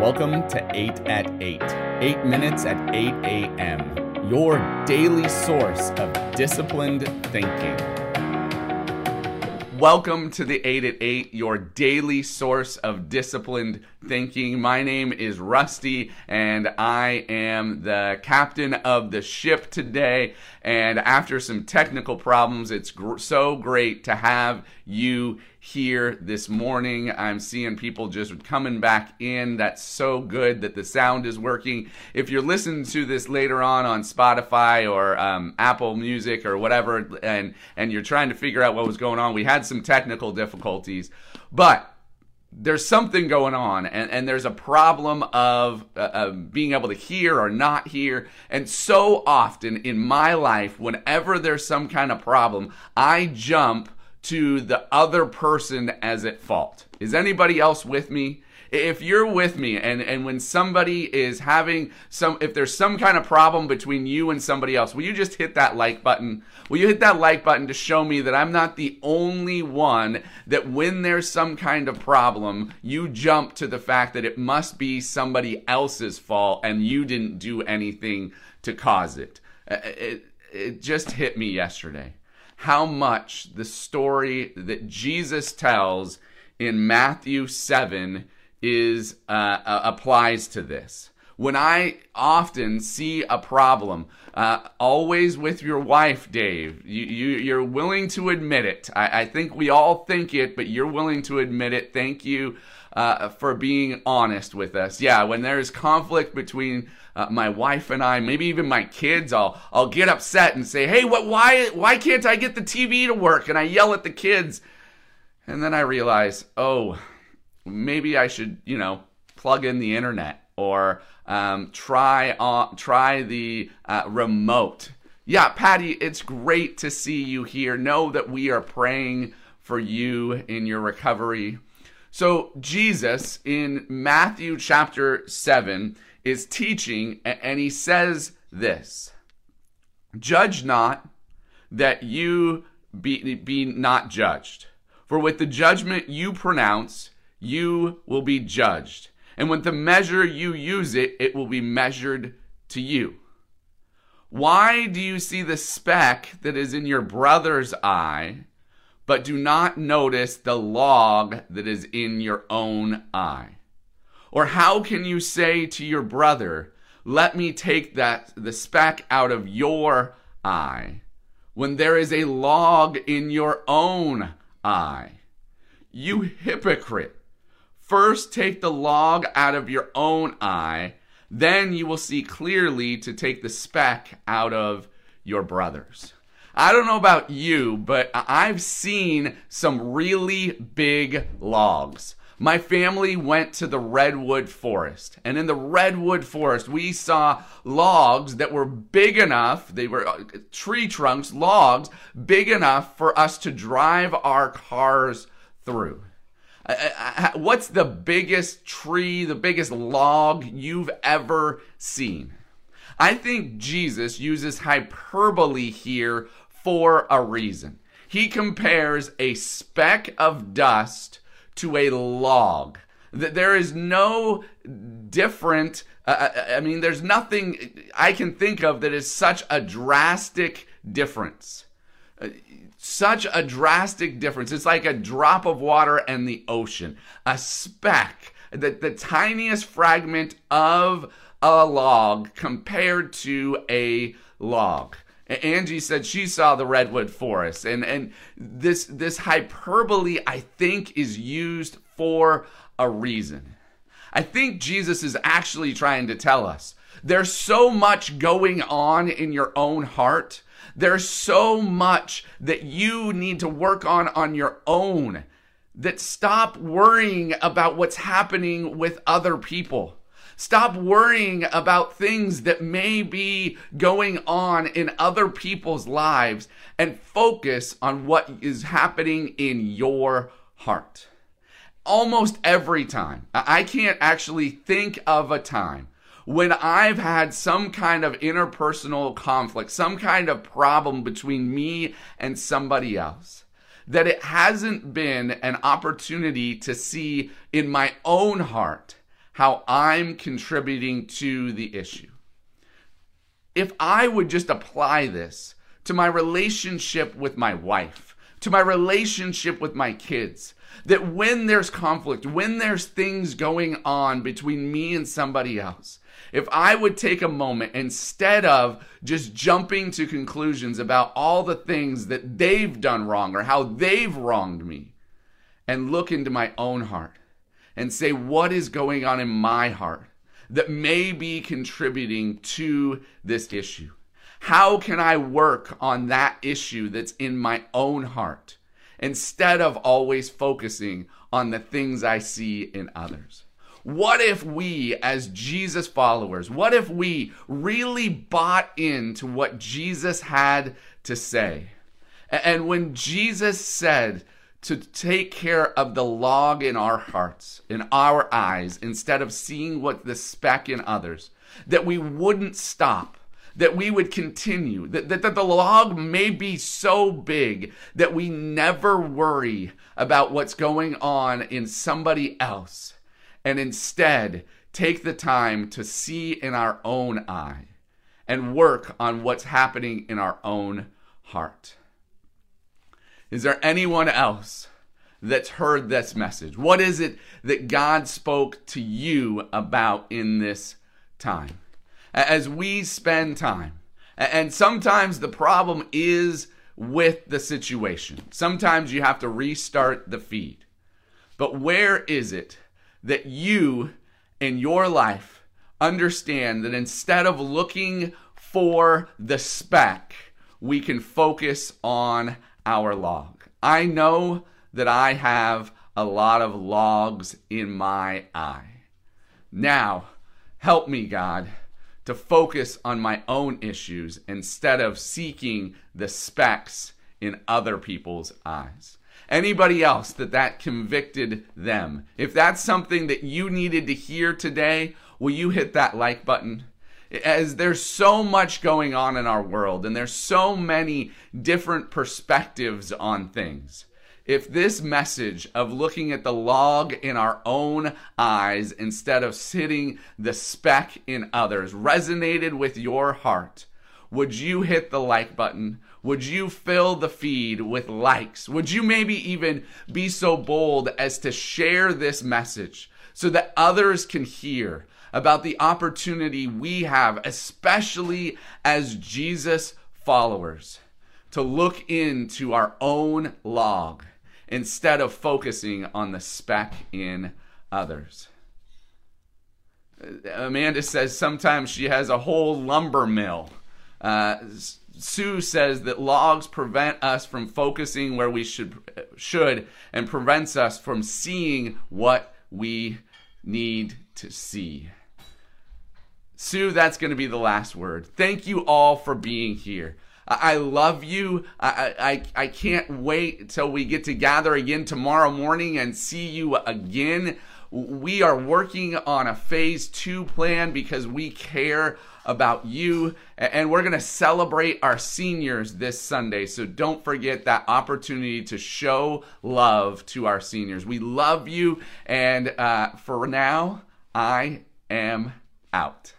Welcome to 8 at 8, 8 minutes at 8 a.m., your daily source of disciplined thinking. Welcome to the 8 at 8, your daily source of disciplined thinking. My name is Rusty, and I am the captain of the ship today. And after some technical problems, it's gr- so great to have you here this morning. I'm seeing people just coming back in. That's so good that the sound is working. If you're listening to this later on on Spotify or um, Apple Music or whatever, and and you're trying to figure out what was going on, we had some technical difficulties, but there's something going on and, and there's a problem of uh, uh, being able to hear or not hear and so often in my life whenever there's some kind of problem i jump to the other person as at fault. Is anybody else with me? If you're with me and, and when somebody is having some, if there's some kind of problem between you and somebody else, will you just hit that like button? Will you hit that like button to show me that I'm not the only one that when there's some kind of problem, you jump to the fact that it must be somebody else's fault and you didn't do anything to cause it. Uh, it, it just hit me yesterday how much the story that Jesus tells in Matthew 7 is uh, uh, applies to this. When I often see a problem, uh, always with your wife, Dave, you, you, are willing to admit it. I, I, think we all think it, but you're willing to admit it. Thank you uh, for being honest with us. Yeah, when there's conflict between uh, my wife and I, maybe even my kids, I'll I'll get upset and say, "Hey, what? Why? Why can't I get the TV to work?" And I yell at the kids, and then I realize, oh, maybe I should, you know, plug in the internet or um, try on try the uh, remote. Yeah, Patty, it's great to see you here. Know that we are praying for you in your recovery. So Jesus in Matthew chapter seven is teaching, and he says this Judge not that you be, be not judged. For with the judgment you pronounce, you will be judged. And with the measure you use it, it will be measured to you. Why do you see the speck that is in your brother's eye, but do not notice the log that is in your own eye? Or how can you say to your brother, let me take that the speck out of your eye, when there is a log in your own eye? You hypocrite. First take the log out of your own eye, then you will see clearly to take the speck out of your brother's. I don't know about you, but I've seen some really big logs my family went to the redwood forest. And in the redwood forest, we saw logs that were big enough, they were uh, tree trunks, logs big enough for us to drive our cars through. What's the biggest tree, the biggest log you've ever seen? I think Jesus uses hyperbole here for a reason. He compares a speck of dust to a log. There is no different. Uh, uh, uh, I mean, there's nothing I can think of that is such a drastic difference. Such a drastic difference. It's like a drop of water and the ocean. A speck, the, the tiniest fragment of a log compared to a log. Angie said she saw the redwood forest, and and this this hyperbole I think is used for a reason. I think Jesus is actually trying to tell us there's so much going on in your own heart. There's so much that you need to work on on your own. That stop worrying about what's happening with other people. Stop worrying about things that may be going on in other people's lives and focus on what is happening in your heart. Almost every time, I can't actually think of a time when I've had some kind of interpersonal conflict, some kind of problem between me and somebody else, that it hasn't been an opportunity to see in my own heart how I'm contributing to the issue. If I would just apply this to my relationship with my wife, to my relationship with my kids, that when there's conflict, when there's things going on between me and somebody else, if I would take a moment instead of just jumping to conclusions about all the things that they've done wrong or how they've wronged me, and look into my own heart and say, what is going on in my heart that may be contributing to this issue? How can I work on that issue that's in my own heart instead of always focusing on the things I see in others? What if we, as Jesus followers, what if we really bought into what Jesus had to say? And when Jesus said to take care of the log in our hearts, in our eyes, instead of seeing what the speck in others, that we wouldn't stop, that we would continue, that, that, that the log may be so big that we never worry about what's going on in somebody else and instead take the time to see in our own eye and work on what's happening in our own heart. Is there anyone else that's heard this message? What is it that God spoke to you about in this time? As we spend time, and sometimes the problem is with the situation. Sometimes you have to restart the feed. But where is it that you in your life understand that instead of looking for the speck, we can focus on our log. I know that I have a lot of logs in my eye. Now, help me, God, to focus on my own issues instead of seeking the specks in other people's eyes anybody else that that convicted them. If that's something that you needed to hear today, will you hit that like button? As there's so much going on in our world and there's so many different perspectives on things. If this message of looking at the log in our own eyes instead of sitting the speck in others resonated with your heart, would you hit the like button? Would you fill the feed with likes? Would you maybe even be so bold as to share this message so that others can hear about the opportunity we have, especially as Jesus followers, to look into our own log instead of focusing on the speck in others? Amanda says sometimes she has a whole lumber mill. Uh, Sue says that logs prevent us from focusing where we should should and prevents us from seeing what we need to see. Sue, that's going to be the last word. Thank you all for being here. I love you. I, I, I can't wait till we get to gather again tomorrow morning and see you again. We are working on a phase two plan because we care about you. And we're going to celebrate our seniors this Sunday. So don't forget that opportunity to show love to our seniors. We love you. And uh, for now, I am out.